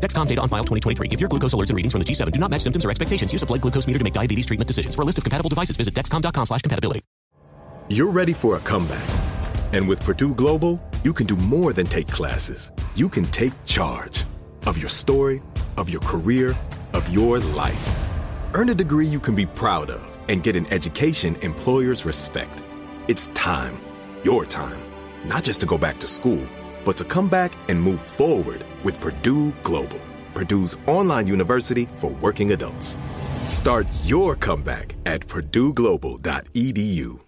Dexcom data on file 2023. If your glucose alerts and readings from the G7 do not match symptoms or expectations, use a blood glucose meter to make diabetes treatment decisions. For a list of compatible devices, visit dexcom.com slash compatibility. You're ready for a comeback. And with Purdue Global, you can do more than take classes. You can take charge of your story, of your career, of your life. Earn a degree you can be proud of and get an education employers respect. It's time, your time, not just to go back to school, but to come back and move forward with Purdue Global, Purdue's online university for working adults. Start your comeback at purdueglobal.edu.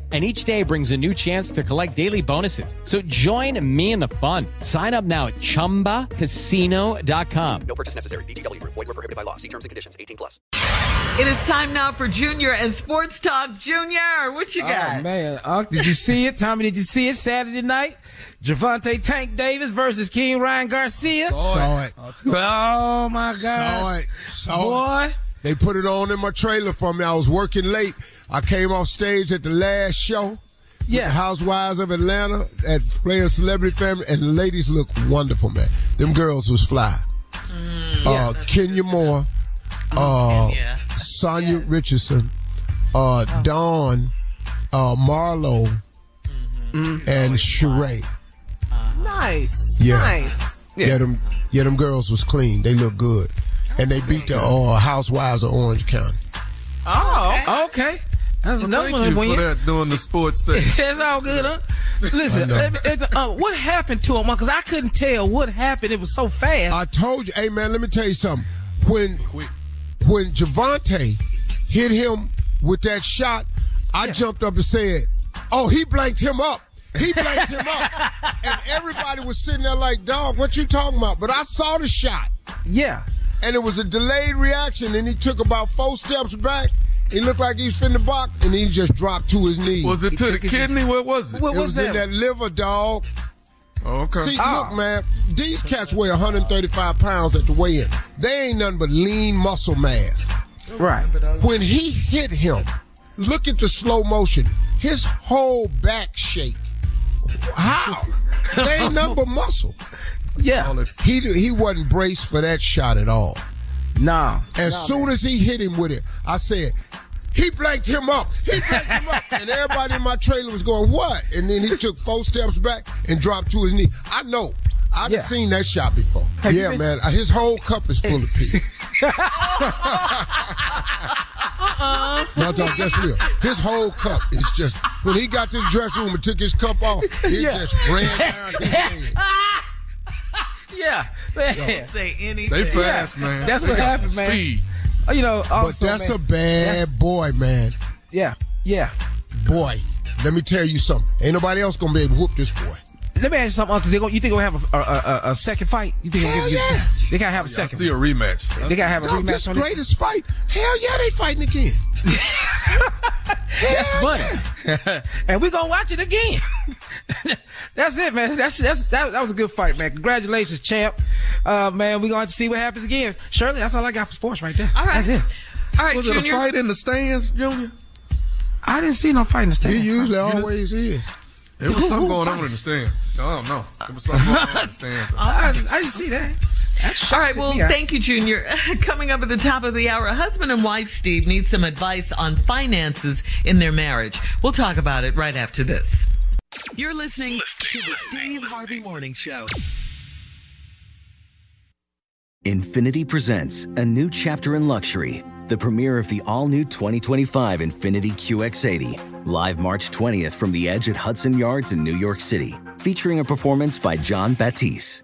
and each day brings a new chance to collect daily bonuses. So join me in the fun. Sign up now at ChumbaCasino.com. No purchase necessary. VGW. Void were prohibited by law. See terms and conditions. 18 plus. It is time now for Junior and Sports Talk. Junior, what you oh, got? Oh, man. Unc, did you see it? Tommy, did you see it Saturday night? Gervonta Tank Davis versus King Ryan Garcia. Saw it. Oh, my Saw God. it. Saw it. Boy. They put it on in my trailer for me. I was working late. I came off stage at the last show. Yeah. The Housewives of Atlanta at playing Celebrity Family, and the ladies look wonderful, man. Them girls was fly. uh, Kenya Moore, uh, Kenya. Sonia Richardson, uh, Dawn, uh, Marlo, and Sheree. Nice. Yeah. Nice. Yeah. them, yeah, them girls was clean. They look good, and they beat the uh, Housewives of Orange County. Oh, okay. That's another Thank one. you for you- that doing the sports thing. it's all good, huh? Listen, I know. let me- it's, uh, what happened to him? Because I couldn't tell what happened. It was so fast. I told you, hey man, let me tell you something. When when Gervonta hit him with that shot, I jumped up and said, "Oh, he blanked him up. He blanked him up." And everybody was sitting there like, "Dog, what you talking about?" But I saw the shot, yeah. And it was a delayed reaction. And he took about four steps back. He looked like he was finna box, and he just dropped to his knees. Was it to the kidney? What was it? What it was was in that? that liver, dog. Oh, okay. See, ah. look, man, these cats weigh 135 pounds at the weigh-in. They ain't nothing but lean muscle mass. Right. When he hit him, look at the slow motion. His whole back shake. How? They ain't nothing but muscle. Yeah. He he wasn't braced for that shot at all. Nah. As soon as he hit him with it, I said, he blanked him up. He blanked him up. And everybody in my trailer was going, what? And then he took four steps back and dropped to his knee. I know. I've Yeah. seen that shot before. Have yeah, been- man. Uh, his whole cup is full of pee. Uh-uh. No, dog, that's real. His whole cup is just, when he got to the dressing room and took his cup off, it Yeah. just ran down his head. Yeah. Man. Say anything. They fast, man. That's They what got happened, man. Speed. Oh, You know, But that's man, a bad boy, man. Yeah. Yeah. Boy, let me tell you something. Ain't nobody else gonna be able to whoop this boy. Let me ask you something, Uncle. They gonna, you think we'll have a, a, a, a second fight? You think Hell they'll get- yeah. they gotta have a I second? see a rematch. They gotta have a Dog, rematch this on it. greatest fight. Hell yeah, they fighting again. That's Hell funny. and we're gonna watch it again. that's it, man. That's that's that, that was a good fight, man. Congratulations, champ. Uh man, we're gonna have to see what happens again. Shirley, that's all I got for sports right there. All right. That's it. All right, Was it a fight in the stands, Junior? I didn't see no fight in the stands. He stands. usually always is. There was something going on in the stands. Oh no, it was something I don't understand. I, I didn't see that. That's All right, well, thank you, Junior. Coming up at the top of the hour, husband and wife Steve need some advice on finances in their marriage. We'll talk about it right after this. You're listening to the Steve Harvey Morning Show. Infiniti presents a new chapter in luxury, the premiere of the all new 2025 Infiniti QX80, live March 20th from the edge at Hudson Yards in New York City, featuring a performance by Jon Batiste.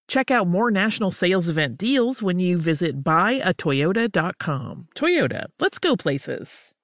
Check out more national sales event deals when you visit buyatoyota.com. Toyota, let's go places.